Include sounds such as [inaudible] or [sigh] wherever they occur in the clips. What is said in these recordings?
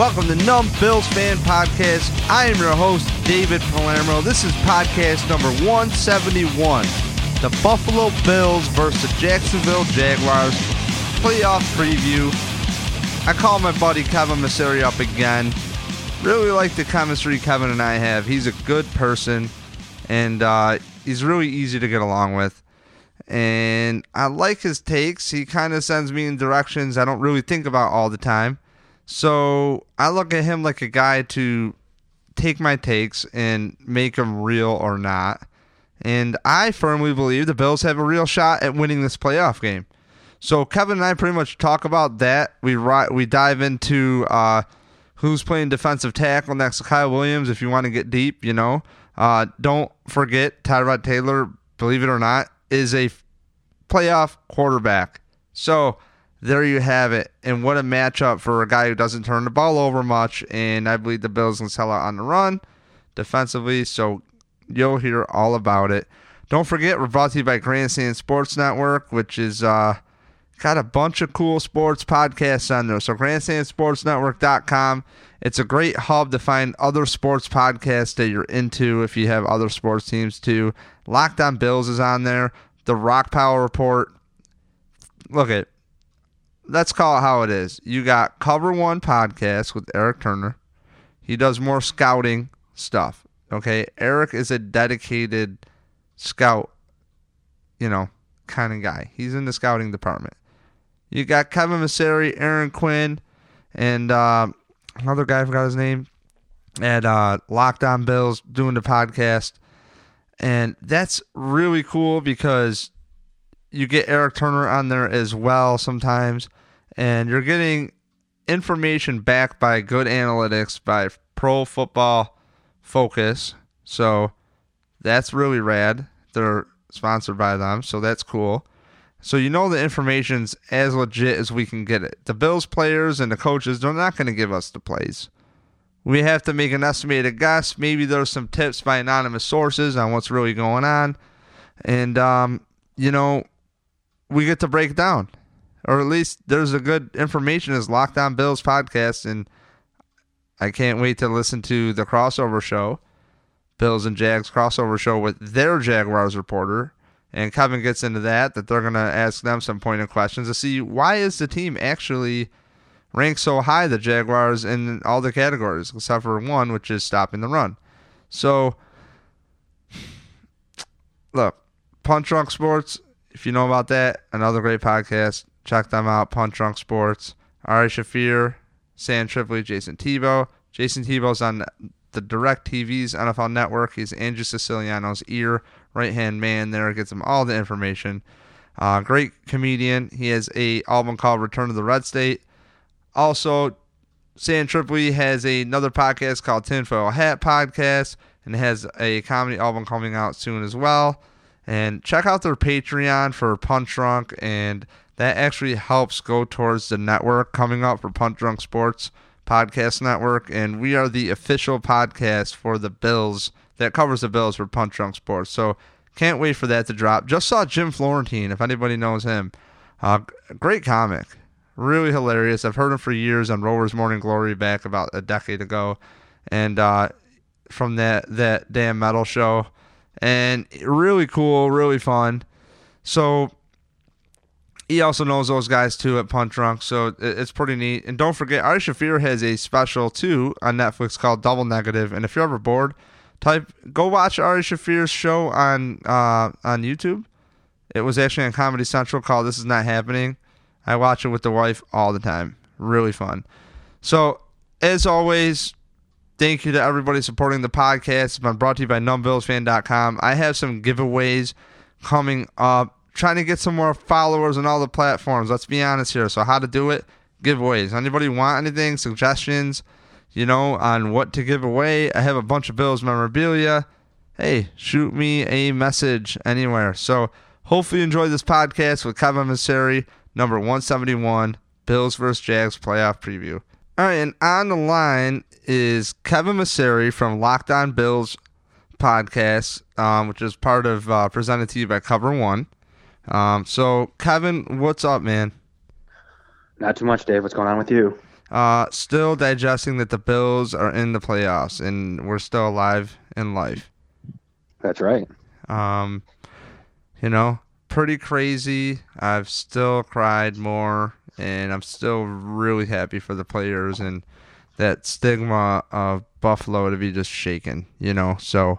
Welcome to Numb Bills Fan Podcast. I am your host, David Palermo. This is podcast number 171. The Buffalo Bills versus Jacksonville Jaguars playoff preview. I call my buddy Kevin Massare up again. Really like the chemistry Kevin and I have. He's a good person and uh, he's really easy to get along with. And I like his takes. He kind of sends me in directions I don't really think about all the time. So I look at him like a guy to take my takes and make them real or not. And I firmly believe the Bills have a real shot at winning this playoff game. So Kevin and I pretty much talk about that. We we dive into uh, who's playing defensive tackle next to Kyle Williams. If you want to get deep, you know, uh, don't forget Tyrod Taylor. Believe it or not, is a playoff quarterback. So there you have it. And what a matchup for a guy who doesn't turn the ball over much. And I believe the Bills can sell out on the run defensively. So you'll hear all about it. Don't forget, we're brought to you by Grandstand Sports Network, which is uh, got a bunch of cool sports podcasts on there. So grandstandsportsnetwork.com. It's a great hub to find other sports podcasts that you're into if you have other sports teams too. Locked on Bills is on there. The Rock Power Report. Look at let's call it how it is. You got Cover One podcast with Eric Turner. He does more scouting stuff. Okay, Eric is a dedicated scout, you know, kind of guy. He's in the scouting department. You got Kevin Massare, Aaron Quinn, and uh, another guy. I forgot his name. At uh, Locked On Bills doing the podcast, and that's really cool because you get Eric Turner on there as well sometimes and you're getting information backed by good analytics by Pro Football Focus. So that's really rad. They're sponsored by them, so that's cool. So you know the information's as legit as we can get it. The Bills players and the coaches, they're not going to give us the plays. We have to make an estimated guess. Maybe there's some tips by anonymous sources on what's really going on. And, um, you know, we get to break down or at least there's a good information as Locked On Bills podcast, and I can't wait to listen to the crossover show, Bills and Jags crossover show with their Jaguars reporter. And Kevin gets into that, that they're going to ask them some pointed questions to see why is the team actually ranked so high, the Jaguars, in all the categories, except for one, which is stopping the run. So, look, Punch Drunk Sports, if you know about that, another great podcast. Check them out. Punch Drunk Sports. Ari Shaffir, Sam Tripoli, Jason Tebow. Jason Tebow's on the DirecTV's NFL Network. He's Andrew Siciliano's ear, right hand man there. Gets him all the information. Uh, great comedian. He has a album called Return to the Red State. Also, Sam Tripoli has another podcast called Tinfoil Hat Podcast and has a comedy album coming out soon as well. And check out their Patreon for Punch Drunk and that actually helps go towards the network coming up for Punch Drunk Sports Podcast Network. And we are the official podcast for the Bills that covers the Bills for Punch Drunk Sports. So can't wait for that to drop. Just saw Jim Florentine, if anybody knows him. Uh, great comic. Really hilarious. I've heard him for years on Rover's Morning Glory back about a decade ago. And uh, from that, that damn metal show. And really cool, really fun. So he also knows those guys too at Punch Drunk, so it's pretty neat. And don't forget, Ari Shaffir has a special too on Netflix called Double Negative. And if you're ever bored, type go watch Ari Shaffir's show on uh, on YouTube. It was actually on Comedy Central called "This Is Not Happening." I watch it with the wife all the time. Really fun. So as always, thank you to everybody supporting the podcast. It's been brought to you by NumbBillsFan.com. I have some giveaways coming up trying to get some more followers on all the platforms. Let's be honest here. So, how to do it? Giveaways. Anybody want anything? Suggestions? You know, on what to give away? I have a bunch of Bills memorabilia. Hey, shoot me a message anywhere. So, hopefully, you enjoy this podcast with Kevin Massare, number 171, Bills vs. Jags playoff preview. All right, and on the line is Kevin Massare from Locked On Bills podcast, um, which is part of uh, presented to you by Cover One. Um, so Kevin, what's up, man? Not too much, Dave. What's going on with you? Uh, still digesting that the Bills are in the playoffs and we're still alive in life. That's right. Um, you know, pretty crazy. I've still cried more, and I'm still really happy for the players and that stigma of Buffalo to be just shaken. You know, so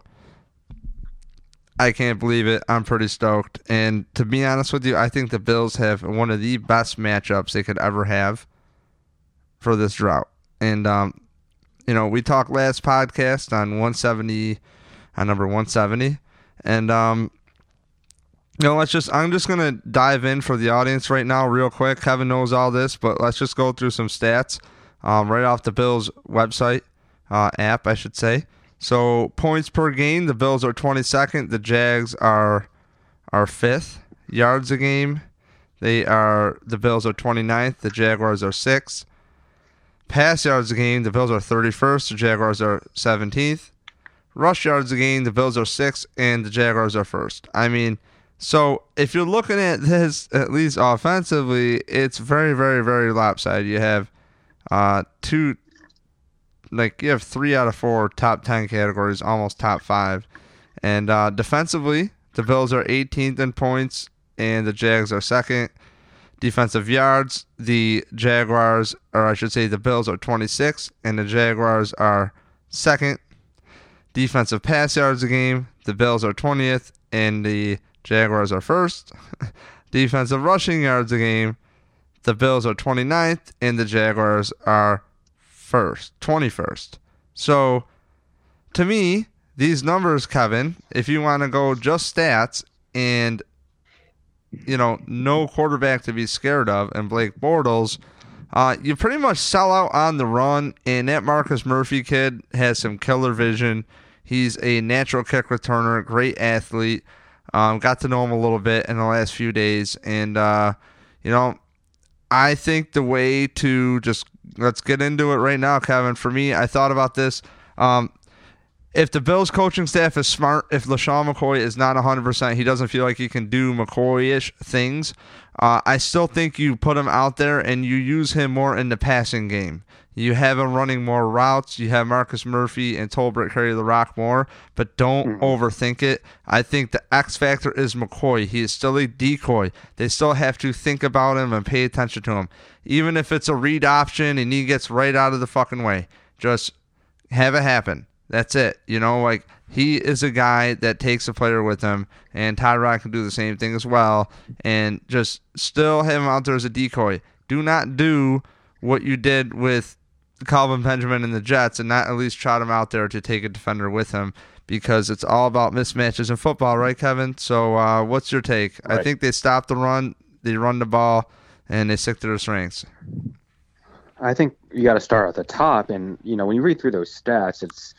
I can't believe it. I'm pretty stoked. And to be honest with you, I think the Bills have one of the best matchups they could ever have for this drought. And um, you know, we talked last podcast on 170 on number 170 and um you know, let's just I'm just gonna dive in for the audience right now, real quick. Kevin knows all this, but let's just go through some stats um, right off the Bills website uh, app, I should say. So points per game, the Bills are 22nd. The Jags are are fifth. Yards a game, they are the Bills are 29th. The Jaguars are sixth. Pass yards a game, the Bills are 31st. The Jaguars are 17th. Rush yards a game, the Bills are sixth, and the Jaguars are first. I mean, so if you're looking at this at least offensively, it's very, very, very lopsided. You have uh, two like you have three out of four top ten categories, almost top five. And uh, defensively, the Bills are 18th in points, and the Jags are second. Defensive yards, the Jaguars, or I should say, the Bills are 26, and the Jaguars are second. Defensive pass yards a game, the Bills are 20th, and the Jaguars are first. [laughs] Defensive rushing yards a game, the Bills are 29th, and the Jaguars are first, 21st. So, to me, these numbers, Kevin, if you want to go just stats and, you know, no quarterback to be scared of, and Blake Bortles, uh, you pretty much sell out on the run. And that Marcus Murphy kid has some killer vision. He's a natural kick returner, great athlete. Um, got to know him a little bit in the last few days. And, uh, you know, I think the way to just let's get into it right now, Kevin. For me, I thought about this. Um, if the Bills coaching staff is smart, if LeSean McCoy is not 100%, he doesn't feel like he can do McCoy ish things, uh, I still think you put him out there and you use him more in the passing game. You have him running more routes. You have Marcus Murphy and Tolbert carry the rock more, but don't mm-hmm. overthink it. I think the X factor is McCoy. He is still a decoy. They still have to think about him and pay attention to him. Even if it's a read option and he gets right out of the fucking way, just have it happen. That's it. You know, like he is a guy that takes a player with him, and Tyrod can do the same thing as well. And just still have him out there as a decoy. Do not do what you did with Kelvin Benjamin and the Jets and not at least trot him out there to take a defender with him because it's all about mismatches in football, right, Kevin? So, uh, what's your take? Right. I think they stop the run, they run the ball, and they stick to their strengths. I think you got to start at the top, and you know when you read through those stats, it's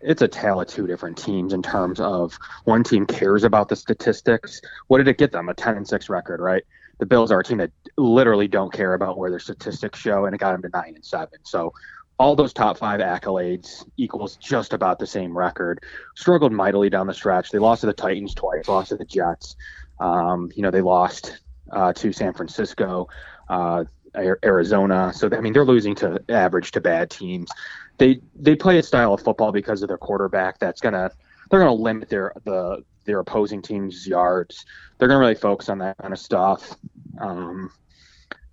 it's a tale of two different teams in terms of one team cares about the statistics. What did it get them? A ten and six record, right? The Bills are a team that literally don't care about where their statistics show, and it got them to nine and seven. So all those top five accolades equals just about the same record. Struggled mightily down the stretch. They lost to the Titans twice, lost to the Jets. Um, you know, they lost uh, to San Francisco, uh, Arizona. So I mean, they're losing to average to bad teams. They they play a style of football because of their quarterback that's gonna they're gonna limit their the their opposing team's yards. They're going to really focus on that kind of stuff. Um,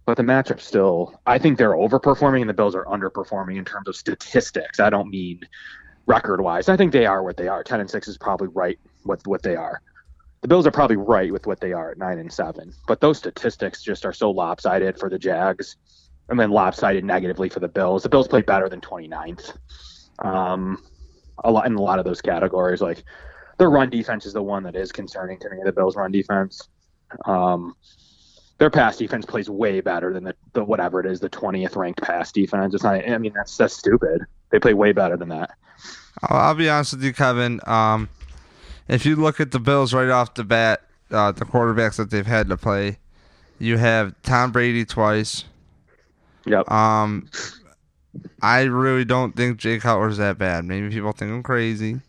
but the matchup still, I think they're overperforming and the Bills are underperforming in terms of statistics. I don't mean record wise. I think they are what they are. 10 and 6 is probably right with what they are. The Bills are probably right with what they are at 9 and 7. But those statistics just are so lopsided for the Jags and then lopsided negatively for the Bills. The Bills play better than 29th. Um, a lot in a lot of those categories like their run defense is the one that is concerning to me. The Bills' run defense. Um, their pass defense plays way better than the, the whatever it is, the twentieth ranked pass defense. It's not. I mean, that's that's stupid. They play way better than that. I'll, I'll be honest with you, Kevin. Um, if you look at the Bills right off the bat, uh, the quarterbacks that they've had to play, you have Tom Brady twice. Yep. Um, I really don't think Jay Cutler's that bad. Maybe people think I'm crazy.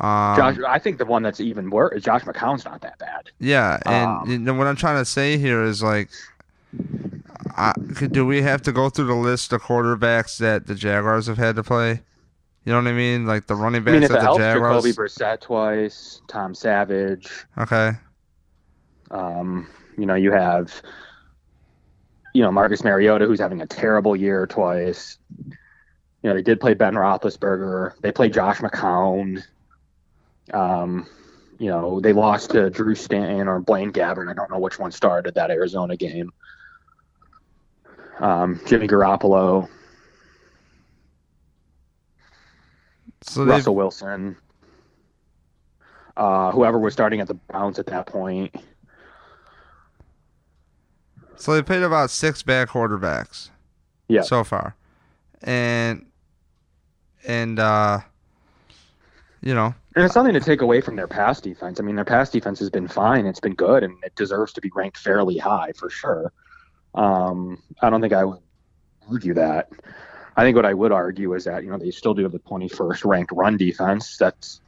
Um, Josh, I think the one that's even worse, Josh McCown's not that bad. Yeah, and Um, you know, what I'm trying to say here is like, I, do we have to go through the list of quarterbacks that the Jaguars have had to play? You know what I mean? Like the running I backs mean, if that it the helps, Jaguars. Jacoby Brissett twice, Tom Savage. okay. Um, you know, you have, you know, Marcus Mariota, who's having a terrible year twice. You know, they did play Ben Roethlisberger. They played Josh McCown. Um, you know, they lost to Drew Stanton or Blaine Gabbert. I don't know which one started that Arizona game. Um, Jimmy Garoppolo, So Russell Wilson, uh, whoever was starting at the Browns at that point. so they played about six bad quarterbacks. Yeah. So far, and and uh, you know, And it's nothing to take away from their pass defense. I mean, their pass defense has been fine. It's been good, and it deserves to be ranked fairly high for sure. Um, I don't think I would argue that. I think what I would argue is that you know they still do have the 21st ranked run defense. That's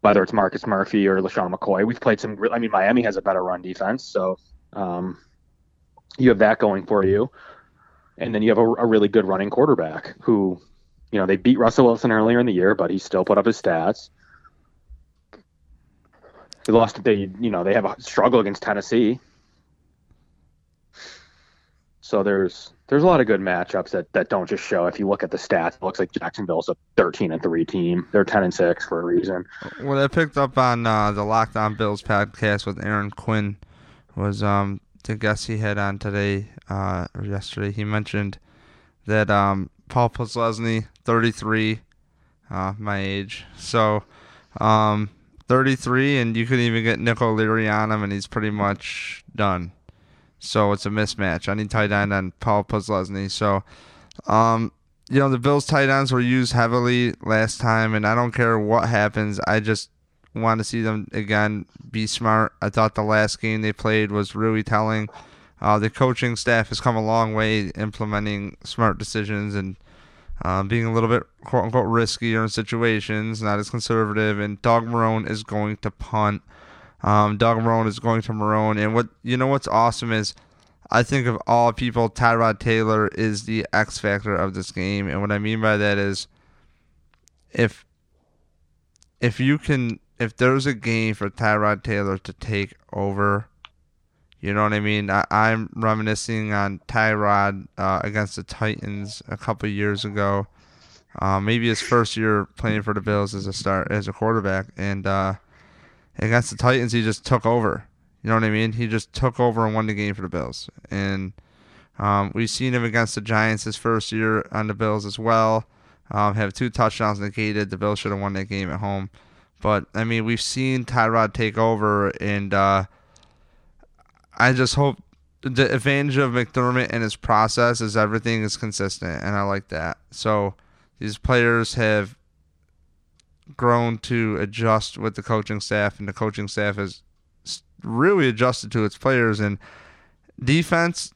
whether it's Marcus Murphy or LeSean McCoy. We've played some. I mean, Miami has a better run defense, so um, you have that going for you. And then you have a, a really good running quarterback who, you know, they beat Russell Wilson earlier in the year, but he still put up his stats. They lost. They you know they have a struggle against Tennessee. So there's there's a lot of good matchups that, that don't just show. If you look at the stats, it looks like Jacksonville's a 13 and three team. They're 10 and six for a reason. what I picked up on uh, the Locked On Bills podcast with Aaron Quinn was um the guest he had on today uh, or yesterday. He mentioned that um, Paul Posluszny, 33, uh, my age, so um, 33, and you could even get Nick O'Leary on him, and he's pretty much done. So it's a mismatch. I need tight end on Paul Posluszny. So, um, you know, the Bills tight ends were used heavily last time, and I don't care what happens. I just want to see them again be smart. I thought the last game they played was really telling. Uh, the coaching staff has come a long way implementing smart decisions and uh, being a little bit quote unquote riskier in situations, not as conservative. And Doug Marrone is going to punt. Um, Doug Marrone is going to Marrone. And what you know what's awesome is I think of all people, Tyrod Taylor is the X factor of this game. And what I mean by that is if if you can if there's a game for Tyrod Taylor to take over, you know what I mean? I, I'm reminiscing on Tyrod uh, against the Titans a couple years ago. Uh, maybe his first year playing for the Bills as a start as a quarterback, and uh, against the Titans, he just took over. You know what I mean? He just took over and won the game for the Bills, and um, we've seen him against the Giants his first year on the Bills as well. Um, have two touchdowns negated. The Bills should have won that game at home. But I mean, we've seen Tyrod take over, and uh, I just hope the advantage of McDermott and his process is everything is consistent, and I like that. So these players have grown to adjust with the coaching staff, and the coaching staff has really adjusted to its players. And defense,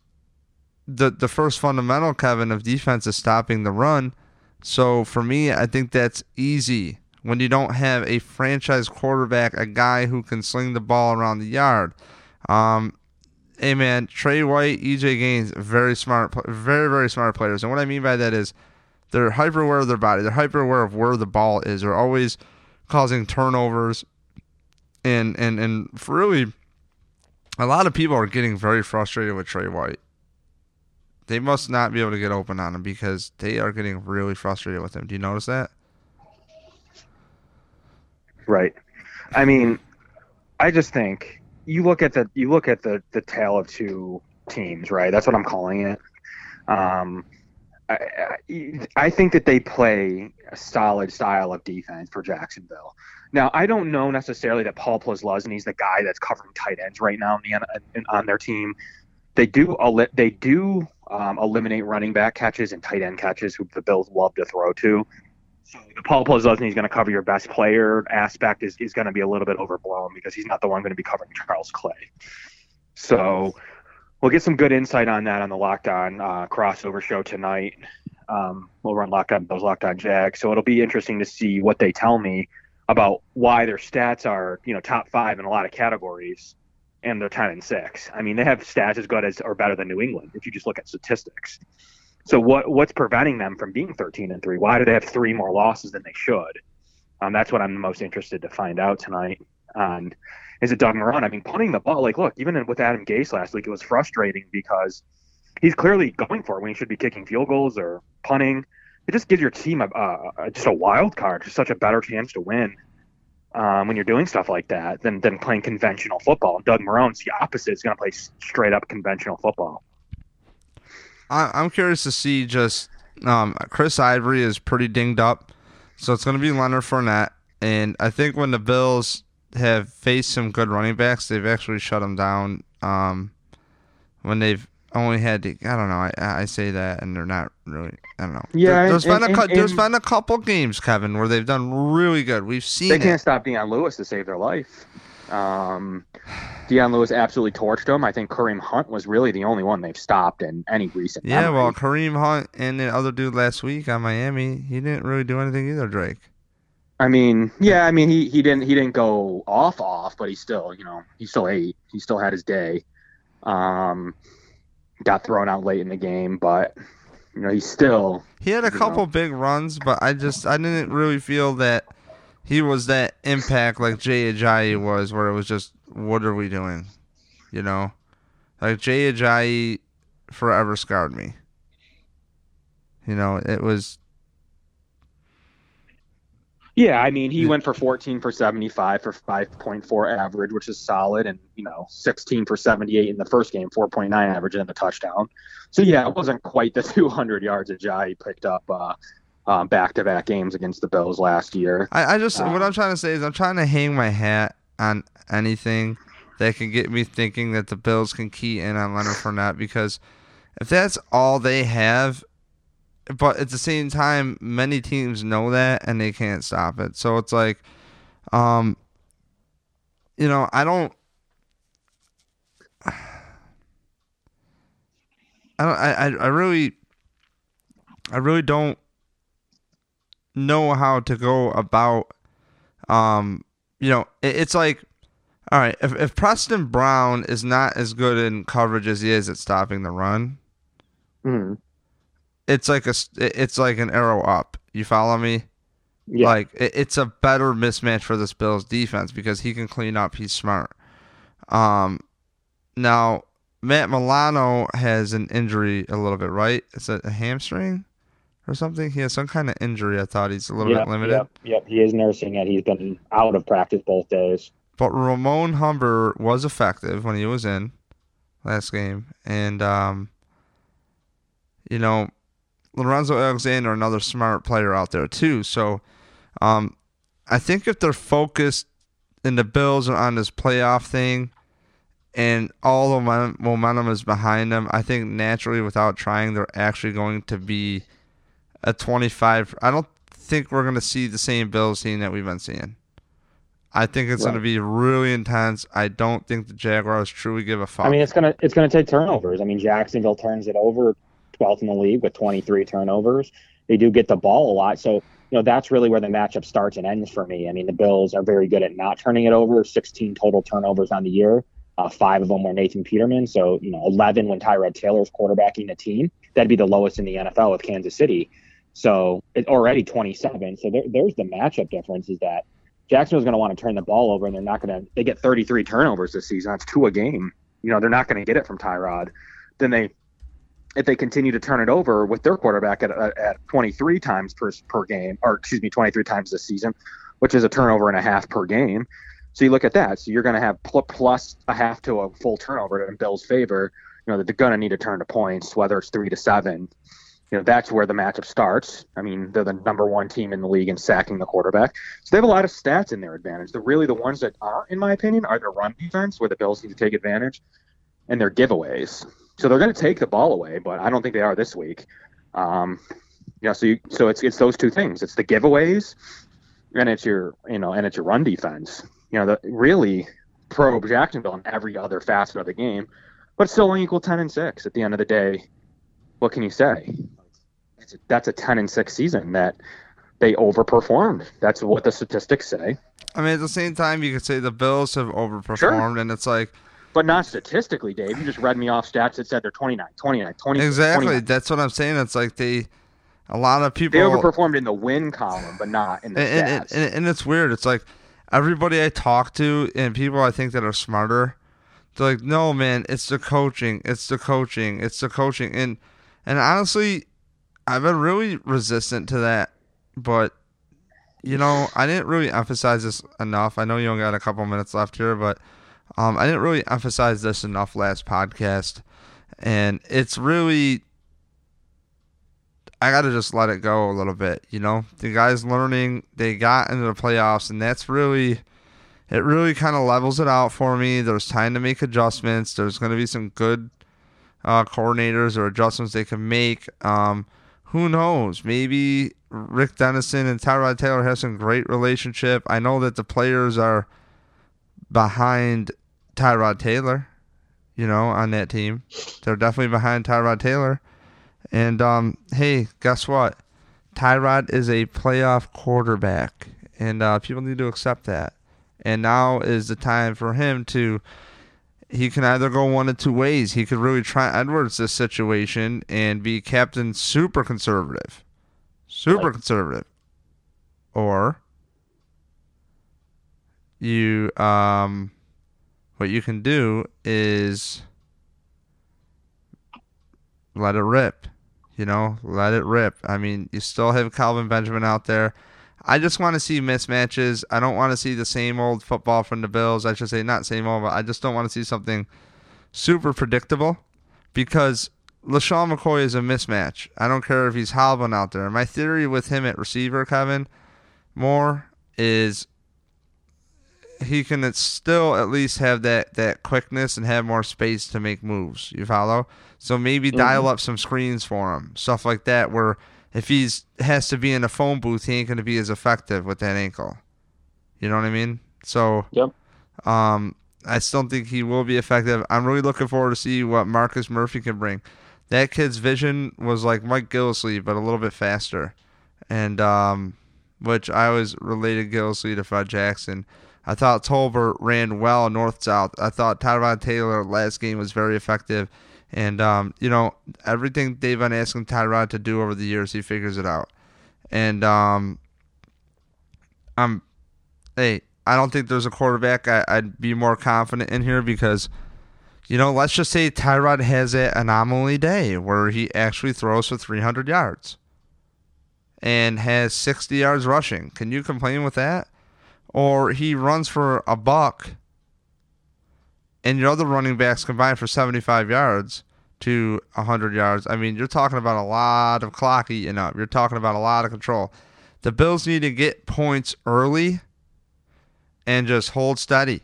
the the first fundamental, Kevin, of defense is stopping the run. So for me, I think that's easy when you don't have a franchise quarterback, a guy who can sling the ball around the yard. Um, hey man, Trey White, EJ Gaines, very smart, very very smart players. And what I mean by that is they're hyper aware of their body. They're hyper aware of where the ball is. They're always causing turnovers, and and and really, a lot of people are getting very frustrated with Trey White. They must not be able to get open on him because they are getting really frustrated with him. Do you notice that? Right. I mean, I just think you look at the you look at the the tale of two teams, right? That's what I'm calling it. Um, I, I, I think that they play a solid style of defense for Jacksonville. Now, I don't know necessarily that Paul Posluszny is the guy that's covering tight ends right now the, on their team. They do they do um, eliminate running back catches and tight end catches, who the Bills love to throw to. So the Paul Posluszny is going to cover your best player aspect is, is going to be a little bit overblown because he's not the one going to be covering Charles Clay. So we'll get some good insight on that on the Locked On uh, crossover show tonight. Um, we'll run Locked On those Locked On Jags. So it'll be interesting to see what they tell me about why their stats are, you know, top five in a lot of categories and they're 10 and 6. I mean, they have stats as good as or better than New England if you just look at statistics. So what what's preventing them from being 13 and 3? Why do they have three more losses than they should? Um, that's what I'm most interested to find out tonight. And is it Doug Marrone? I mean, punting the ball, like, look, even with Adam Gase last week, it was frustrating because he's clearly going for it when he should be kicking field goals or punting. It just gives your team a, just a wild card, just such a better chance to win um, when you're doing stuff like that than, than playing conventional football. Doug Marrone's the opposite. He's going to play straight up conventional football. I'm curious to see just um, Chris Ivory is pretty dinged up, so it's going to be Leonard Fournette. And I think when the Bills have faced some good running backs, they've actually shut them down. Um, when they've only had to, I don't know. I, I say that, and they're not really. I don't know. Yeah, there, has been a there's been a couple games, Kevin, where they've done really good. We've seen. They can't it. stop Dion Lewis to save their life. Um, Dion Lewis absolutely torched them. I think Kareem Hunt was really the only one they've stopped in any recent. Yeah, memory. well, Kareem Hunt and the other dude last week on Miami, he didn't really do anything either, Drake. I mean, yeah, I mean he, he didn't he didn't go off off, but he still, you know, he still ate. He still had his day. Um, got thrown out late in the game, but you know, he still He had a couple know. big runs, but I just I didn't really feel that he was that impact like Jay Ajayi was, where it was just what are we doing, you know, like Jay Ajayi forever scarred me. You know, it was yeah, I mean, he went for 14 for 75 for 5.4 average, which is solid, and you know, 16 for 78 in the first game, 4.9 average, and the touchdown. So yeah, it wasn't quite the [laughs] 200 yards that Jai picked up uh, um, back-to-back games against the Bills last year. I, I just um, what I'm trying to say is I'm trying to hang my hat on anything that can get me thinking that the Bills can key in on Leonard Fournette because if that's all they have but at the same time, many teams know that and they can't stop it. So it's like, um, you know, I don't. [sighs] I don't. I, I really. I really don't know how to go about. Um, you know, it, it's like, all right, if if Preston Brown is not as good in coverage as he is at stopping the run. Mm-hmm it's like a it's like an arrow up. You follow me? Yeah. Like it, it's a better mismatch for this Bills defense because he can clean up. He's smart. Um, now Matt Milano has an injury a little bit, right? Is it a hamstring or something? He has some kind of injury. I thought he's a little yep, bit limited. Yep, yep, he is nursing it. He's been out of practice both days. But Ramon Humber was effective when he was in last game, and um, you know Lorenzo Alexander, another smart player out there too. So, um, I think if they're focused in the Bills on this playoff thing, and all the momentum is behind them, I think naturally, without trying, they're actually going to be a 25. I don't think we're going to see the same Bills team that we've been seeing. I think it's right. going to be really intense. I don't think the Jaguars truly give a fuck. I mean, it's gonna it's gonna take turnovers. I mean, Jacksonville turns it over 12th in the league with 23 turnovers. They do get the ball a lot. So, you know, that's really where the matchup starts and ends for me. I mean, the Bills are very good at not turning it over, 16 total turnovers on the year. Uh, five of them were Nathan Peterman. So, you know, 11 when Tyrod Taylor's quarterbacking the team. That'd be the lowest in the NFL with Kansas City. So it's already 27. So there, there's the matchup difference is that Jacksonville's going to want to turn the ball over and they're not going to, they get 33 turnovers this season. That's two a game. You know, they're not going to get it from Tyrod. Then they if they continue to turn it over with their quarterback at, uh, at 23 times per, per game, or excuse me, 23 times this season, which is a turnover and a half per game. So you look at that. So you're going to have pl- plus a half to a full turnover in Bill's favor. You know that they're going to need to turn to points, whether it's three to seven. You know that's where the matchup starts. I mean, they're the number one team in the league in sacking the quarterback. So they have a lot of stats in their advantage. They're really the ones that are, in my opinion, are their run defense, where the Bills need to take advantage, and their giveaways. So they're going to take the ball away, but I don't think they are this week. Um, yeah, so you, so it's it's those two things. It's the giveaways, and it's your you know, and it's your run defense. You know, the really probe Jacksonville in every other facet of the game, but still only equal ten and six at the end of the day. What can you say? A, that's a ten and six season that they overperformed. That's what the statistics say. I mean, at the same time, you could say the Bills have overperformed, sure. and it's like. But not statistically, Dave. You just read me off stats that said they're 29, 29, 20. Exactly. 29. That's what I'm saying. It's like they. A lot of people. They overperformed in the win column, but not in the and, stats. And, and, and it's weird. It's like everybody I talk to and people I think that are smarter, they're like, no, man, it's the coaching. It's the coaching. It's the coaching. And and honestly, I've been really resistant to that. But you know, I didn't really emphasize this enough. I know you only got a couple minutes left here, but um, I didn't really emphasize this enough last podcast. And it's really, I got to just let it go a little bit. You know, the guys learning, they got into the playoffs, and that's really, it really kind of levels it out for me. There's time to make adjustments. There's going to be some good uh, coordinators or adjustments they can make. Um, who knows? Maybe Rick Dennison and Tyrod Taylor have some great relationship. I know that the players are behind Tyrod Taylor, you know, on that team. They're definitely behind Tyrod Taylor. And um, hey, guess what? Tyrod is a playoff quarterback, and uh, people need to accept that. And now is the time for him to he can either go one of two ways. He could really try Edwards this situation and be captain super conservative. Super right. conservative. Or you um what you can do is let it rip. You know, let it rip. I mean, you still have Kelvin Benjamin out there. I just want to see mismatches. I don't want to see the same old football from the Bills. I should say not same old, but I just don't want to see something super predictable because LeSean McCoy is a mismatch. I don't care if he's Halvin out there. My theory with him at receiver, Kevin Moore, is he can still at least have that, that quickness and have more space to make moves. You follow? So maybe mm-hmm. dial up some screens for him, stuff like that, where – if he's has to be in a phone booth, he ain't going to be as effective with that ankle. You know what I mean? So, yep. Um, I still think he will be effective. I'm really looking forward to see what Marcus Murphy can bring. That kid's vision was like Mike Gillislee, but a little bit faster, and um, which I always related Gillislee to Fred Jackson. I thought Tolbert ran well north south. I thought Tyrod Taylor last game was very effective. And um, you know, everything they've been asking Tyrod to do over the years, he figures it out. And um, I'm, hey, I don't think there's a quarterback I, would be more confident in here because, you know, let's just say Tyrod has an anomaly day where he actually throws for 300 yards and has 60 yards rushing. Can you complain with that? Or he runs for a buck and your other running backs combined for 75 yards to 100 yards. I mean, you're talking about a lot of clock eating up. You're talking about a lot of control. The Bills need to get points early and just hold steady.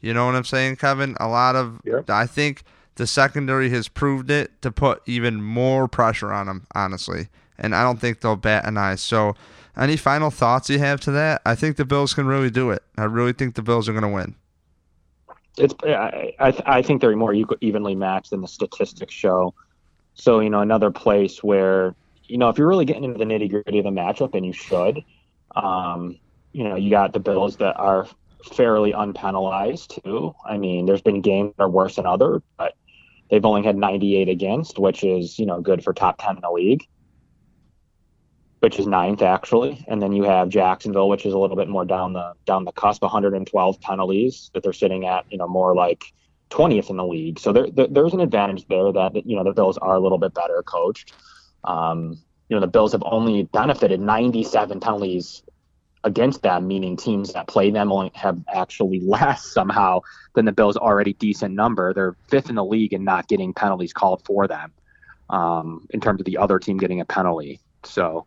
You know what I'm saying, Kevin? A lot of, yep. I think the secondary has proved it to put even more pressure on them, honestly. And I don't think they'll bat an eye. So, any final thoughts you have to that? I think the Bills can really do it. I really think the Bills are going to win it's I I, I think they're more evenly matched than the statistics show. So you know another place where you know if you're really getting into the nitty gritty of the matchup, and you should, um, you know you got the Bills that are fairly unpenalized too. I mean, there's been games that are worse than other, but they've only had 98 against, which is you know good for top 10 in the league which is ninth actually, and then you have Jacksonville, which is a little bit more down the down the cusp, 112 penalties that they're sitting at, you know, more like 20th in the league. So there, there there's an advantage there that you know the Bills are a little bit better coached. Um, you know, the Bills have only benefited 97 penalties against them, meaning teams that play them only have actually [laughs] less somehow than the Bills' already decent number. They're fifth in the league in not getting penalties called for them um, in terms of the other team getting a penalty. So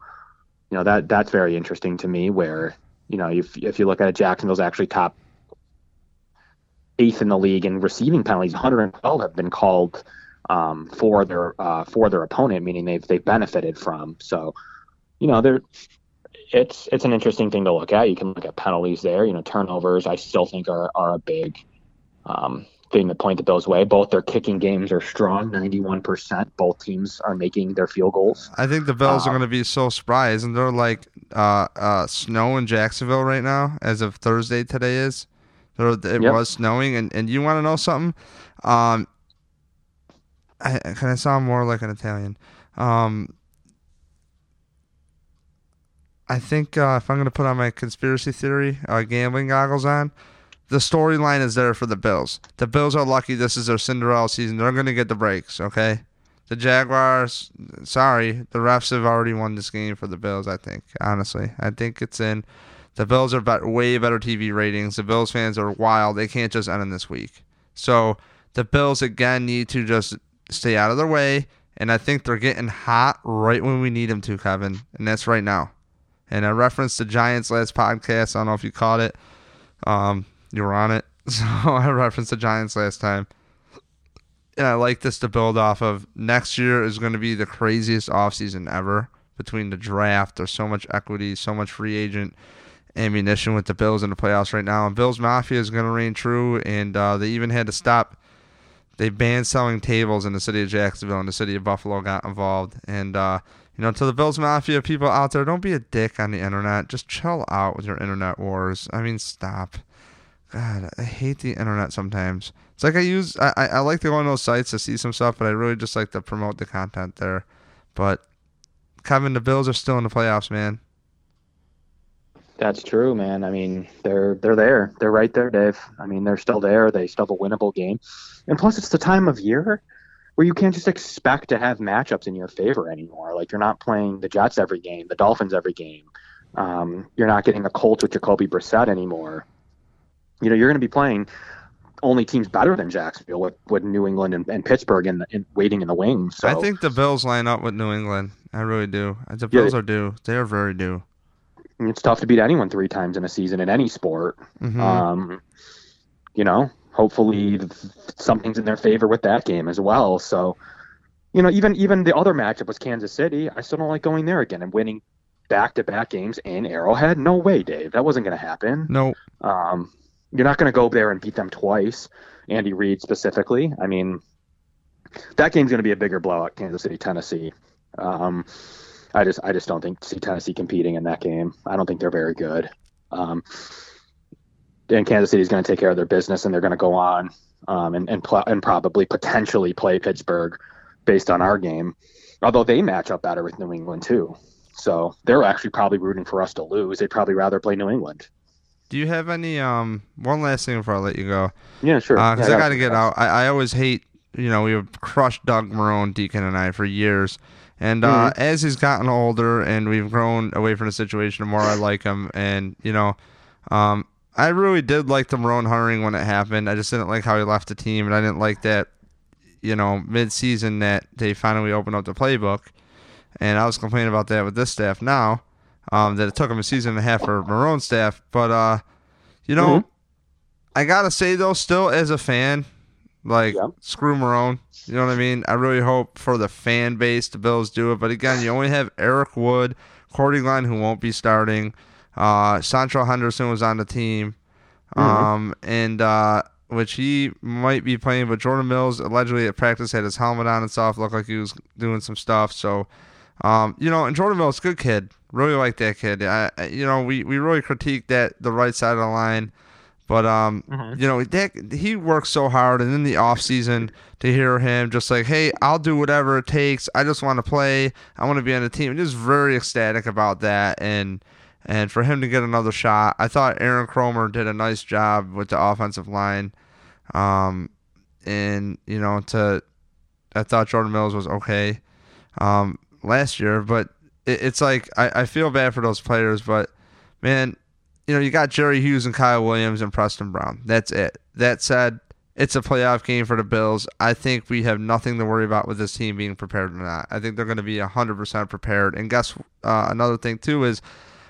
you know that that's very interesting to me. Where you know if if you look at it, Jacksonville's actually top eighth in the league in receiving penalties. 112 have been called um, for their uh, for their opponent, meaning they've they've benefited from. So you know they're it's it's an interesting thing to look at. You can look at penalties there. You know turnovers. I still think are are a big um, thing to point the Bills' way. Both their kicking games are strong, 91%. Both teams are making their field goals. I think the Bills um, are going to be so surprised, and they're like uh, uh, snow in Jacksonville right now, as of Thursday today is. So it Yep. was snowing, and, and you want to know something? Um, I kind of sound more like an Italian. Um, I think uh, if I'm going to put on my conspiracy theory uh, gambling goggles on, the storyline is there for the Bills. The Bills are lucky this is their Cinderella season. They're going to get the breaks, okay? The Jaguars, sorry, the refs have already won this game for the Bills, I think, honestly. I think it's in. The Bills are bet- way better TV ratings. The Bills fans are wild. They can't just end in this week. So the Bills, again, need to just stay out of their way. And I think they're getting hot right when we need them to, Kevin. And that's right now. And I referenced the Giants last podcast. I don't know if you caught it. Um, you were on it. [laughs] So I referenced the Giants last time. And I like this to build off of. Next year is going to be the craziest offseason ever between the draft. There's so much equity, so much free agent ammunition with the Bills in the playoffs right now. And Bills Mafia is going to reign true. And uh, they even had to stop. They banned selling tables in the city of Jacksonville, and the city of Buffalo got involved. And uh, you know, to the Bills Mafia people out there, don't be a dick on the internet. Just chill out with your internet wars. I mean, stop. God, I hate the internet sometimes. It's like I use, I, I, like to go on those sites to see some stuff, but I really just like to promote the content there. But Kevin, the Bills are still in the playoffs, man. That's true, man. I mean, they're they're there. They're right there, Dave. I mean, they're still there. They still have a winnable game, and plus, it's the time of year where you can't just expect to have matchups in your favor anymore. Like you're not playing the Jets every game, the Dolphins every game. Um, you're not getting the Colts with Jacoby Brissett anymore. You know, you're going to be playing only teams better than Jacksonville with, with New England and, and Pittsburgh the, in waiting in the wings. So I think the Bills line up with New England. I really do. The Yeah. Bills are due. They are very due. it's tough to beat anyone three times in a season in any sport. Mhm. Um, you know, hopefully something's in their favor with that game as well. So, you know, even even the other matchup was Kansas City. I still don't like going there again and winning back-to-back games in Arrowhead. No way, Dave. That wasn't going to happen. no, Um, you're not going to go there and beat them twice. Andy Reid specifically. I mean, that game's going to be a bigger blowout. Kansas City, Tennessee. Um, I just I just don't think see Tennessee competing in that game. I don't think they're very good. Um, and Kansas City is going to take care of their business, and they're going to go on um, and and, pl- and probably potentially play Pittsburgh based on our game. Although they match up better with New England too, so they're actually probably rooting for us to lose. They'd probably rather play New England. Do you have any? Um, one last thing before I let you go. Yeah, sure. because Yeah, I got to get out. I, I always hate, you know, we have crushed Doug Marrone, Deacon, and I for years. And uh, Mm-hmm. as he's gotten older and we've grown away from the situation, the more I like him. And, you know, um, I really did like the Marrone hiring when it happened. I just didn't like how he left the team. And I didn't like that, you know, mid season that they finally opened up the playbook. And I was complaining about that with this staff now, um, that it took him a season and a half for Marrone's staff. But, uh, you know, Mhm. I gotta say though, still as a fan, like Yeah. screw Marrone. You know what I mean? I really hope for the fan base the Bills do it. But again, you only have Eric Wood, Cordy Glenn, who won't be starting. Uh, Seantrel Henderson was on the team, Mhm. um, and uh, which he might be playing. But Jordan Mills allegedly at practice had his helmet on and stuff. Looked like he was doing some stuff. So, um, you know, and Jordan Mills, good kid. Really like that kid. I, you know, we we really critiqued that the right side of the line. But um, Mhm. you know, that he works so hard, and in the off season to hear him just like, "Hey, I'll do whatever it takes. I just want to play. I want to be on the team." Just very ecstatic about that, and and for him to get another shot, I thought Aaron Cromer did a nice job with the offensive line, um, and you know, to I thought Jordan Mills was okay, um, last year, but it, it's like I, I feel bad for those players, but man, you know, you got Jerry Hughes and Kyle Williams and Preston Brown. That's it. That said, it's a playoff game for the Bills. I think we have nothing to worry about with this team being prepared or not. I think they're going to be 100% prepared. And guess uh, another thing, too, is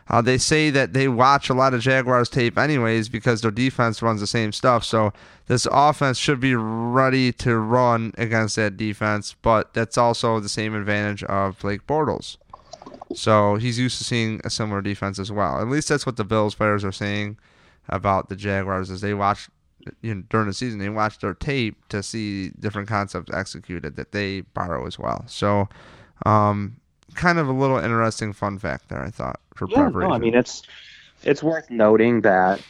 uh, they say that they watch a lot of Jaguars tape anyways because their defense runs the same stuff. So this offense should be ready to run against that defense, but that's also the same advantage of Blake Bortles. So he's used to seeing a similar defense as well. At least that's what the Bills players are saying about the Jaguars as they watch you know, during the season. They watch their tape to see different concepts executed that they borrow as well. So, um, kind of a little interesting fun fact there. I thought for Yeah, preparation. no, I mean it's it's worth noting that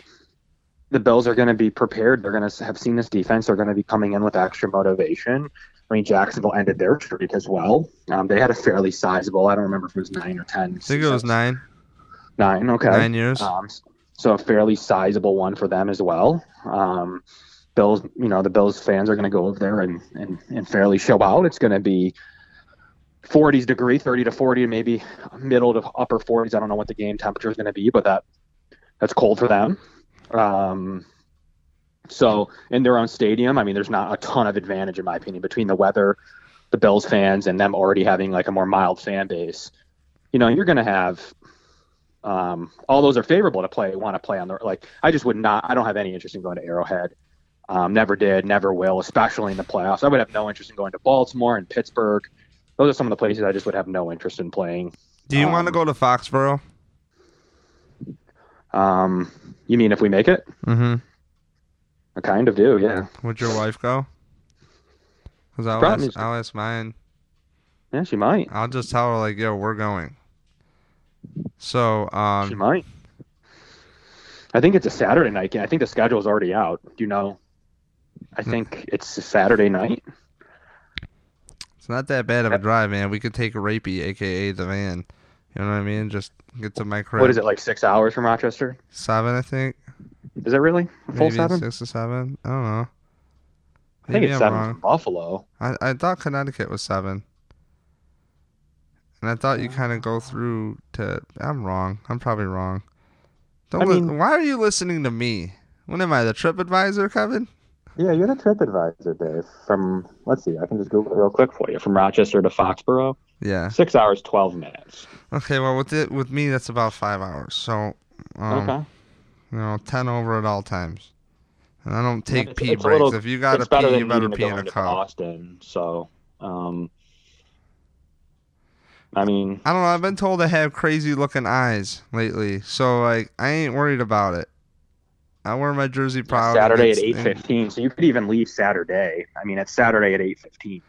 the Bills are going to be prepared. They're going to have seen this defense. They're going to be coming in with extra motivation. I mean, Jacksonville ended their streak as well. Um, they had a fairly sizable. I don't remember if it was nine or ten. I think it was nine, Nine. Okay. nine years. Um, so a fairly sizable one for them as well. Um, Bills, you know, the Bills fans are going to go over there and, and, and fairly show out. It's going to be 40s degree, 30 to 40, maybe middle to upper 40s. I don't know what the game temperature is going to be, but that that's cold for them. Um, so in their own stadium, I mean, there's not a ton of advantage in my opinion between the weather, the Bills fans, and them already having like a more mild fan base. You know, you're going to have um, all those are favorable to play. Want to play on the like? I just would not. I don't have any interest in going to Arrowhead. Um, never did, never will, especially in the playoffs. I would have no interest in going to Baltimore and Pittsburgh. Those are some of the places I just would have no interest in playing. Do you want to um, go to Foxborough? Um, you mean if we make it? Mm-hmm. I kind of do, yeah. Would your wife go? Cause I'll ask, I'll ask mine. Yeah, she might. I'll just tell her like, yo, we're going. So, She um, might. I think it's a Saturday night game. I think the schedule is already out. Do you know? I Hmm. think it's a Saturday night. It's not that bad of a drive, man. We could take a rapey, aka the van. You know what I mean? Just get to my crib. What is it like? Six hours from Rochester? Seven, I think. Is it really full Maybe seven? six or seven. I don't know. I think Maybe it's I'm seven from Buffalo. I, I thought Connecticut was seven. And I thought you kind of go through to. I'm wrong. I'm probably wrong. Don't I li- why are you listening to me? When am I, the trip advisor, Kevin? Yeah, you're the TripAdvisor, Dave. From let's see, I can just Google it real quick for you. From Rochester to Foxborough, Yeah. six hours twelve minutes. Okay. Well, with it, with me, that's about five hours. So, um, okay. you know, ten over at all times. And I don't take It's- pee it's breaks. little- if you got to better pee, you better pee in a cup. Boston. So, um, I mean, I don't know. I've been told I have crazy looking eyes lately, so like I ain't worried about it. I wear my jersey proud. Saturday at eight fifteen, so you could even leave Saturday. I mean, it's Saturday at eight fifteen.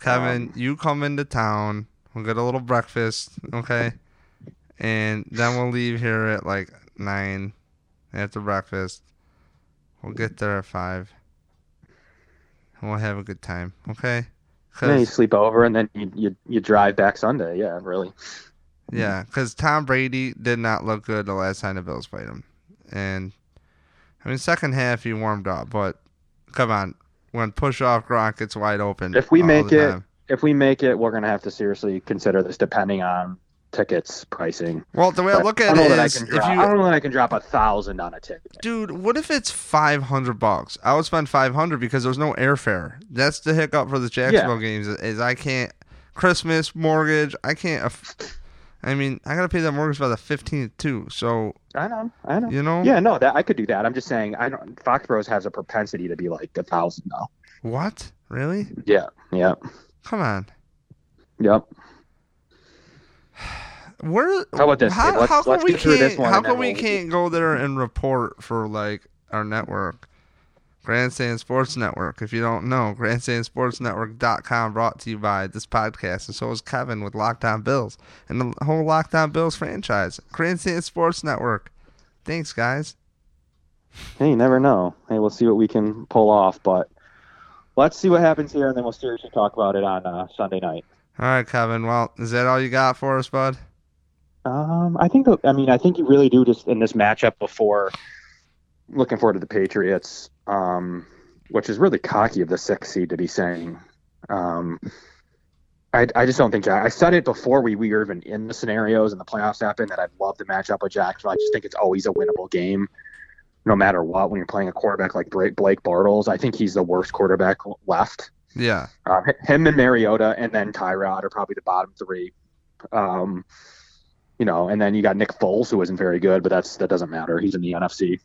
Kevin, Um, you come into town. We'll get a little breakfast, okay? And then we'll leave here at like nine after breakfast. We'll get there at five. And we'll have a good time, okay? And then you sleep over, and then you, you you drive back Sunday. Yeah, really. yeah, because Tom Brady did not look good the last time the Bills played him, and I mean second half he warmed up, but come on, when push off Gronk gets wide open. If we make it- time. If we make it, we're gonna have to seriously consider this, depending on tickets pricing. well, the way I look at it I if drop. you I don't know that I can drop a thousand on a ticket. Dude, what if it's five hundred bucks? I would spend five hundred because there's no airfare. That's the hiccup for the Jacksonville games is, is I can't Christmas mortgage. I can't. aff- I mean, I gotta pay that mortgage by the fifteenth too. So I know. I know. you know, Yeah, no, that I could do that. I'm just saying, I don't. Foxboroughs has a propensity to be like a thousand now. what? Really? Yeah. Yeah. Come on. Yep. Where? How about this, How? Let's- how come let's we can't? this one how come we we'll- can't go there and report for like our network? Grandstand Sports Network. If you don't know, grandstandsportsnetwork.com brought to you by this podcast. And so is Kevin with Locked On Bills and the whole Locked On Bills franchise. Grandstand Sports Network. Thanks, guys. Hey, you never know. Hey, we'll see what we can pull off, but let's see what happens here, and then we'll seriously talk about it on uh, Sunday night. All right, Kevin. Well, is that all you got for us, bud? Um, I think. I mean, I think you really do just in this matchup before. Looking forward to the Patriots, um, which is really cocky of the sixth seed to be saying. Um, I, I just don't think Jack. I said it before we, we were even in the scenarios and the playoffs happened that I'd love to match up with Jacksonville. I just think it's always a winnable game, no matter what. When you're playing a quarterback like Blake Blake Bortles, I think he's the worst quarterback left. Yeah. Um, h- him and Mariota, and then Tyrod are probably the bottom three. Um, you know, and then you got Nick Foles, who isn't very good, but that's that doesn't matter. He's in the NFC.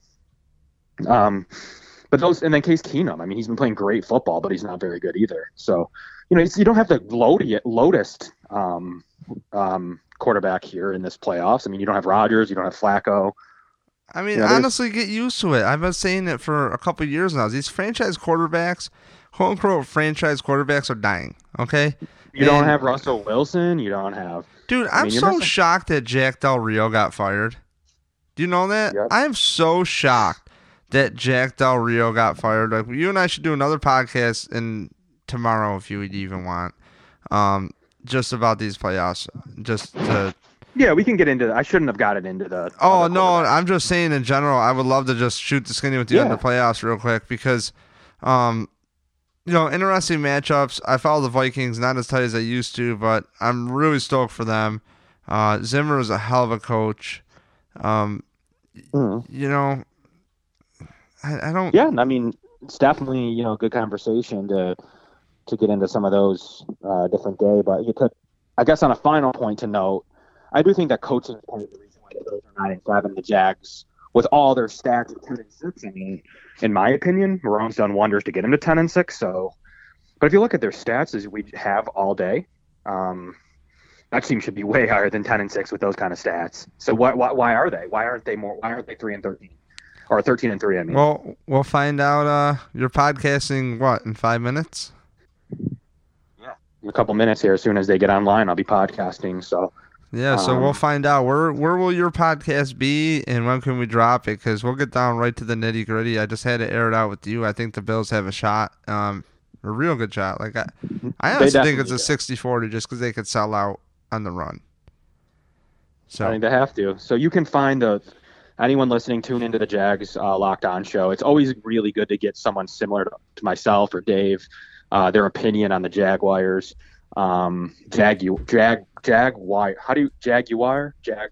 Um, but those, and then Case Keenum. I mean, he's been playing great football, but he's not very good either. So, you know, it's, you don't have the load- loudest um, um, quarterback here in this playoffs. I mean, you don't have Rodgers, you don't have Flacco. I mean, Yeah, honestly, get used to it. I've been saying it for a couple of years now. These franchise quarterbacks, quote unquote franchise quarterbacks are dying. Okay. You don't have Russell Wilson. You don't have. Dude, I am mean, so missing... shocked that Jack Del Rio got fired. Do you know that? Yep. I am so shocked that Jack Del Rio got fired. Like you and I should do another podcast in tomorrow if you would even want. Um, just about these playoffs, just to. Yeah, we can get into. That. I shouldn't have gotten into the. Oh no, I'm just saying in general. I would love to just shoot the skinny with you yeah. in the playoffs real quick because, um, you know, interesting matchups. I follow the Vikings not as tight as I used to, but I'm really stoked for them. Uh, Zimmer is a hell of a coach. Um, mm. You know, I, I, don't. Yeah, I mean, it's definitely you know a good conversation to to get into some of those uh, different day. But you could, I guess, on a final point to note, I do think that coaching is part of the reason why the Bills are nine and seven. The Jags, with all their stats of ten and six, I mean, in my opinion, Marrone's done wonders to get them to ten and six. So, but if you look at their stats as we have all day, um, that team should be [laughs] way higher than ten and six with those kind of stats. So why, why, why are they? Why aren't they more? Why aren't they three and thirteen? Or thirteen and three, I mean. Well, we'll find out. Uh, you're podcasting what in five minutes? Yeah, in a couple minutes here. As soon as they get online, I'll be podcasting. So yeah, so um, we'll find out where where will your podcast be and when can we drop it? Because we'll get down right to the nitty gritty. I just had to air it out with you. I think the Bills have a shot, um, a real good shot. Like I, I honestly think it's a 60-40 just because they could sell out on the run. So I think they have to. So you can find the anyone listening tune into the Jags uh, Locked On show. It's always really good to get someone similar to, myself or Dave, uh, their opinion on the Jaguars. Um, Jag, Jag, Jaguar. How do you Jaguar? Jag,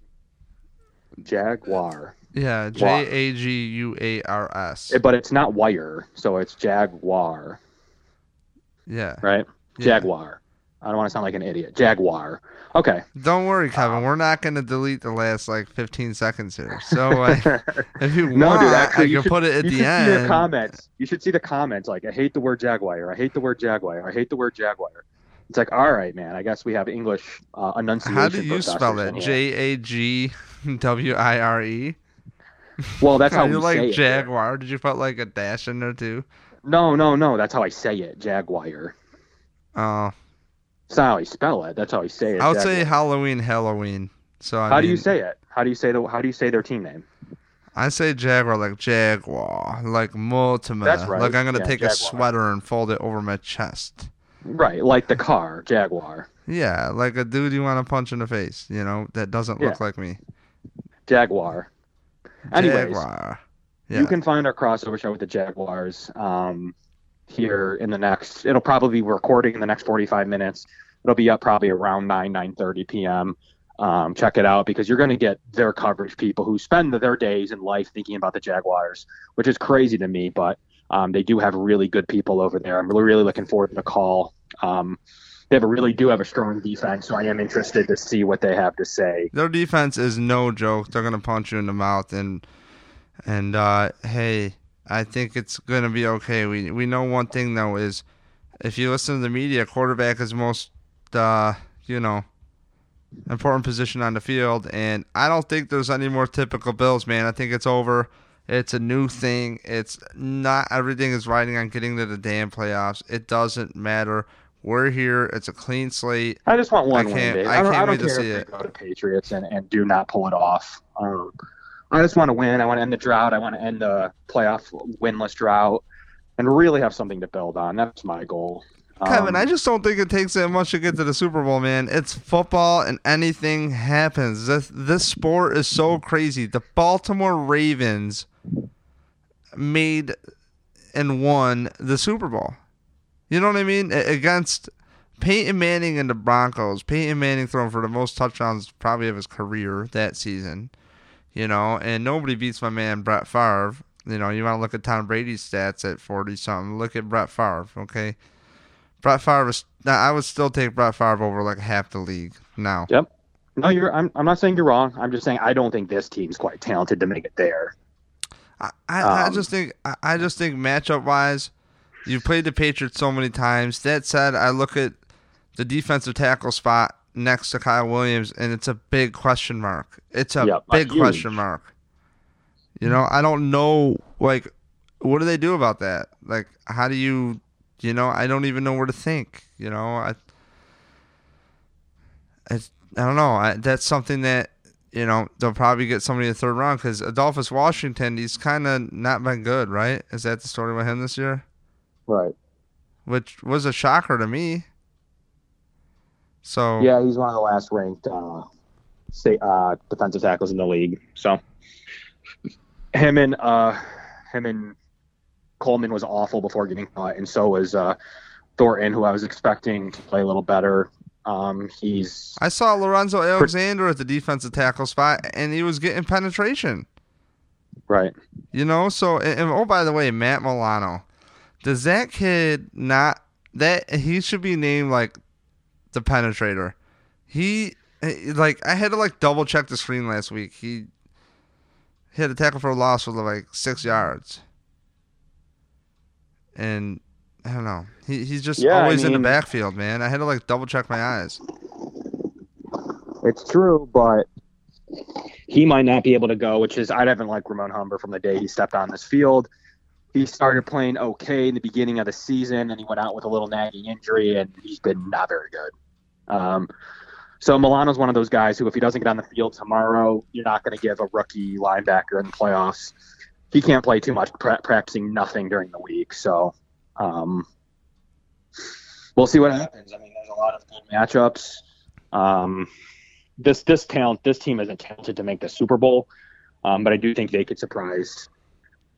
Jaguar. Yeah, J A G U A R S. But it's not wire, so it's Jaguar. Yeah. Right. Yeah. Jaguar. I don't want to sound like an idiot. Jaguar. Okay. Don't worry, Kevin. Um, We're not going to delete the last like 15 seconds here. So [laughs] uh, if you no, want, dude, actually, I can should, put it at the end. See the comments. You should see the comments. Like, I hate the word Jaguar. I hate the word Jaguar. I hate the word Jaguar. It's like, all right, man. I guess we have English uh, enunciation. How do you spell it? J A G W I R E. [laughs] Well, that's [laughs] how you like Jaguar. It, Did you put like a dash in there too? No, no, no. That's how I say it. Jaguar. Oh. That's how I spell it. That's how I say it. I would say Halloween, Halloween. So I how mean, do you say it? How do you say the? How do you say their team name? I say Jaguar like Jaguar, like Mortimer. That's right. Like I'm gonna yeah, take Jaguar. a sweater and fold it over my chest. Right, like the car Jaguar. Yeah, like a dude you want to punch in the face. You know that doesn't yeah. look like me. Jaguar. Anyways, Jaguar. Yeah. you can find our crossover show with the Jaguars. Um, here in the next. It'll probably be recording in the next 45 minutes. It'll be up probably around 9 9:30 p.m. Um, check it out because you're going to get their coverage people who spend their days in life thinking about the Jaguars, which is crazy to me, but um, they do have really good people over there. I'm really, really looking forward to the call. Um, they have a, really do have a strong defense, so I am interested to see what they have to say. Their defense is no joke. They're going to punch you in the mouth, and and uh, hey, I think it's going to be okay. We we know one thing though is if you listen to the media, quarterback is the most uh, you know important position on the field, and I don't think there's any more typical Bills, man. I think it's over. It's a new thing. It's not everything is riding on getting to the damn playoffs. It doesn't matter. We're here. It's a clean slate. I just want one I can't, win. I, I, can't I don't wait care to see if it. Go to Patriots and, and do not pull it off. Um, I just want to win. I want to end the drought. I want to end the playoff winless drought and really have something to build on. That's my goal. Kevin, um, I just don't think it takes that much to get to the Super Bowl, man. It's football and anything happens. This this sport is so crazy. The Baltimore Ravens made and won the Super Bowl. You know what I mean? Against Peyton Manning and the Broncos. Peyton Manning thrown for the most touchdowns probably of his career that season you know, and nobody beats my man Brett Favre. You know, you want to look at Tom Brady's stats at 40 something. Look at Brett Favre, okay? Brett Favre is, I would still take Brett Favre over like half the league now. Yep. No, you're. I'm. I'm not saying you're wrong. I'm just saying I don't think this team's quite talented to make it there. I. I, um, I just think. I, I just think matchup wise, you've played the Patriots so many times. That said, I look at the defensive tackle spot next to Kyle Williams, and it's a big question mark. It's a big question mark. You know, I don't know. Like, what do they do about that? Like, how do you you know, I don't even know where to think. You know, I, I, I don't know. I, that's something that you know they'll probably get somebody in the third round because Adolphus Washington, he's kind of not been good, right? Is that the story with him this year? Right. Which was a shocker to me. So yeah, he's one of the last ranked uh, state uh, defensive tackles in the league. So him and uh, him and Coleman was awful before getting caught, and so was uh, Thornton, who I was expecting to play a little better. Um, he's I saw Lorenzo Alexander at the defensive tackle spot, and he was getting penetration. Right. You know, so and, and, oh by the way, Matt Milano, does that kid not that he should be named like the penetrator? He eh, like I had to like double check the screen last week. He hit a tackle for a loss for like six yards, and I don't know. He he's just Yeah, I always in the backfield, man. I had to like double check my eyes. It's true, but he might not be able to go, which is I haven't liked Ramon Humber from the day he stepped on this field. He started playing okay in the beginning of the season, and he went out with a little nagging injury, and he's been not very good. Um, so Milano's one of those guys who, if he doesn't get on the field tomorrow, you're not going to give a rookie linebacker in the playoffs. He can't play too much, pra- practicing nothing during the week. So um, we'll see what happens. I mean, there's a lot of good matchups. Um, this this talent, this team isn't talented to make the Super Bowl, um, but I do think they could surprise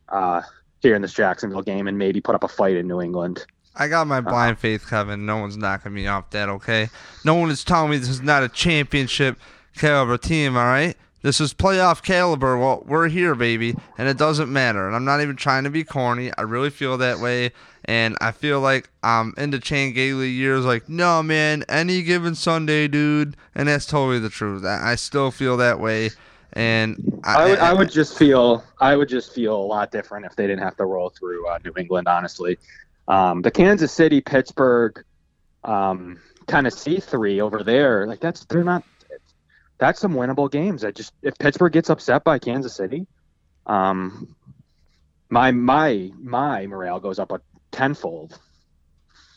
uh, here in this Jacksonville game and maybe put up a fight in New England. I got my blind faith, Kevin. No one's knocking me off that, okay? No one is telling me this is not a championship caliber team, all right? This is playoff caliber. Well, we're here, baby, and it doesn't matter. And I'm not even trying to be corny. I really feel that way, and I feel like I'm into Chan Gailey years. Like, no, man, any given Sunday, dude, and that's totally the truth. I, I still feel that way, and I would, I would just feel I would just feel a lot different if they didn't have to roll through uh, New England. Honestly, um, the Kansas City, Pittsburgh, um, Tennessee three over there, like that's they're not. That's some winnable games. I just if Pittsburgh gets upset by Kansas City, um, my my my morale goes up a tenfold.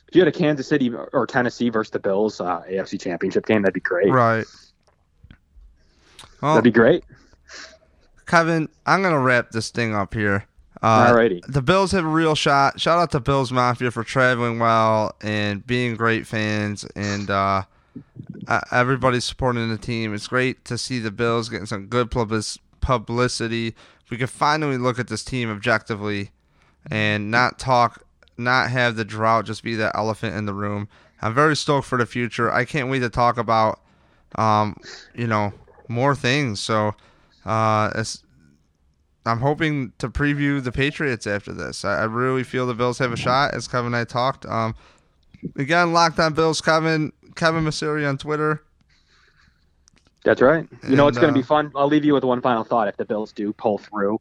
If you had a Kansas City or Tennessee versus the Bills uh, AFC Championship game, that'd be great. right. Well, That'd be great. Kevin, I'm gonna wrap this thing up here. Uh, Alrighty. The Bills have a real shot. Shout out to Bills Mafia for traveling well and being great fans, and uh, everybody's supporting the team. It's great to see the Bills getting some good publicity. We can finally look at this team objectively and not talk, not have the drought just be the elephant in the room. I'm very stoked for the future. I can't wait to talk about, um, you know, more things. So, uh, it's I'm hoping to preview the Patriots after this. I, I really feel the Bills have a shot, as Kevin and I talked. Um, again, locked on Bills, Kevin, Kevin Massare on Twitter. That's right. You know, And, it's going uh, to be fun. I'll leave you with one final thought. If the Bills do pull through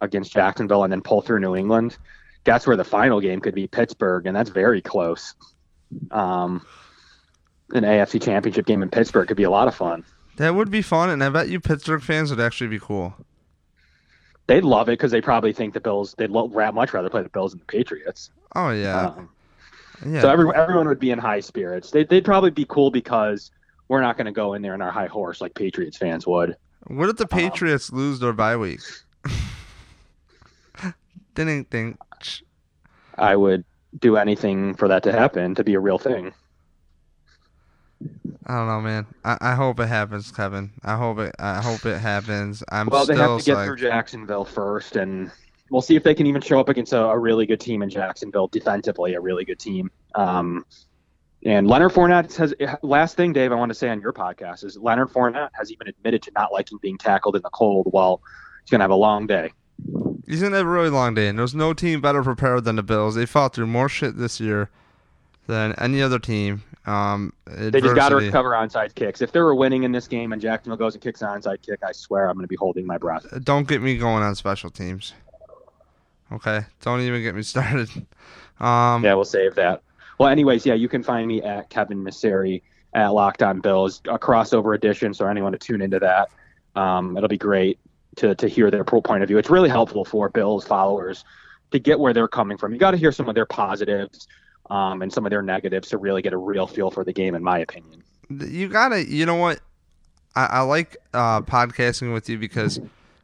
against Jacksonville and then pull through New England, that's where the final game could be Pittsburgh, and that's very close. Um, an AFC Championship game in Pittsburgh could be a lot of fun. That would be fun, and I bet you Pittsburgh fans would actually be cool. They'd love it because they probably think the Bills. They'd lo- much rather play the Bills than the Patriots. Oh yeah, Um, yeah. So every, everyone would be in high spirits. They, they'd probably be cool because we're not going to go in there in our high horse like Patriots fans would. what if the Patriots lose their bye week? [laughs] Didn't think I would do anything for that to happen to be a real thing. I don't know, man. I, I hope it happens, Kevin. I hope it. I hope it happens. I'm Well, they still have to get psyched. through Jacksonville first, and we'll see if they can even show up against a, a really good team in Jacksonville defensively, a really good team. Um, and Leonard Fournette has last thing, Dave. I want to say on your podcast is Leonard Fournette has even admitted to not liking being tackled in the cold. Well, he's gonna have a long day. He's gonna have a really long day, and there's no team better prepared than the Bills. They fought through more shit this year than any other team. Um, They just got to recover onside kicks. If they were winning in this game and Jacksonville goes and kicks an onside kick, I swear I'm going to be holding my breath. Don't get me going on special teams. Okay, don't even get me [laughs] started. Um, Yeah, we'll save that. Well, anyways, yeah, you can find me at Kevin Massare at Locked On Bills, a crossover edition. So anyone to tune into that, um, it'll be great to to hear their point of view. It's really helpful for Bills followers to get where they're coming from. You got to hear some of their positives. Um, and some of their negatives to really get a real feel for the game, in my opinion. You gotta, you know what? I, I like uh, podcasting with you because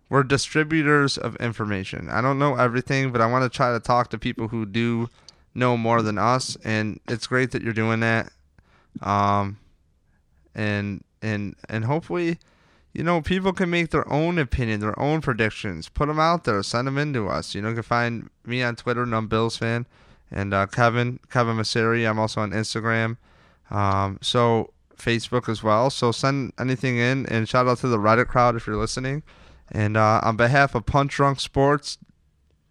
we're distributors of information. I don't know everything, but I want to try to talk to people who do know more than us, and it's great that you're doing that. Um, and and and hopefully, you know, people can make their own opinion, their own predictions, put them out there, send them in to us. You know, you can find me on Twitter, Numb Bills fan, and uh, Kevin Kevin Massare. I'm also on Instagram, um, so Facebook as well. So send anything in, and shout out to the Reddit crowd if you're listening. And uh, on behalf of Punch Drunk Sports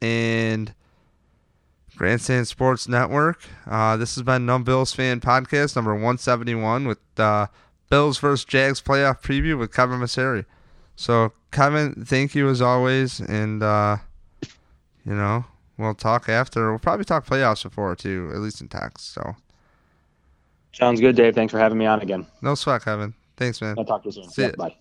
and Grandstand Sports Network, uh, this has been Numb Bills Fan Podcast number 171 with uh, Bills versus Jags playoff preview with Kevin Massare. So, Kevin, thank you as always. And, uh, you know, we'll talk after. We'll probably talk playoffs before, too, at least in text. So, sounds good, Dave. Thanks for having me on again. No sweat, Kevin. Thanks, man. I'll talk to you soon. See Yeah, bye.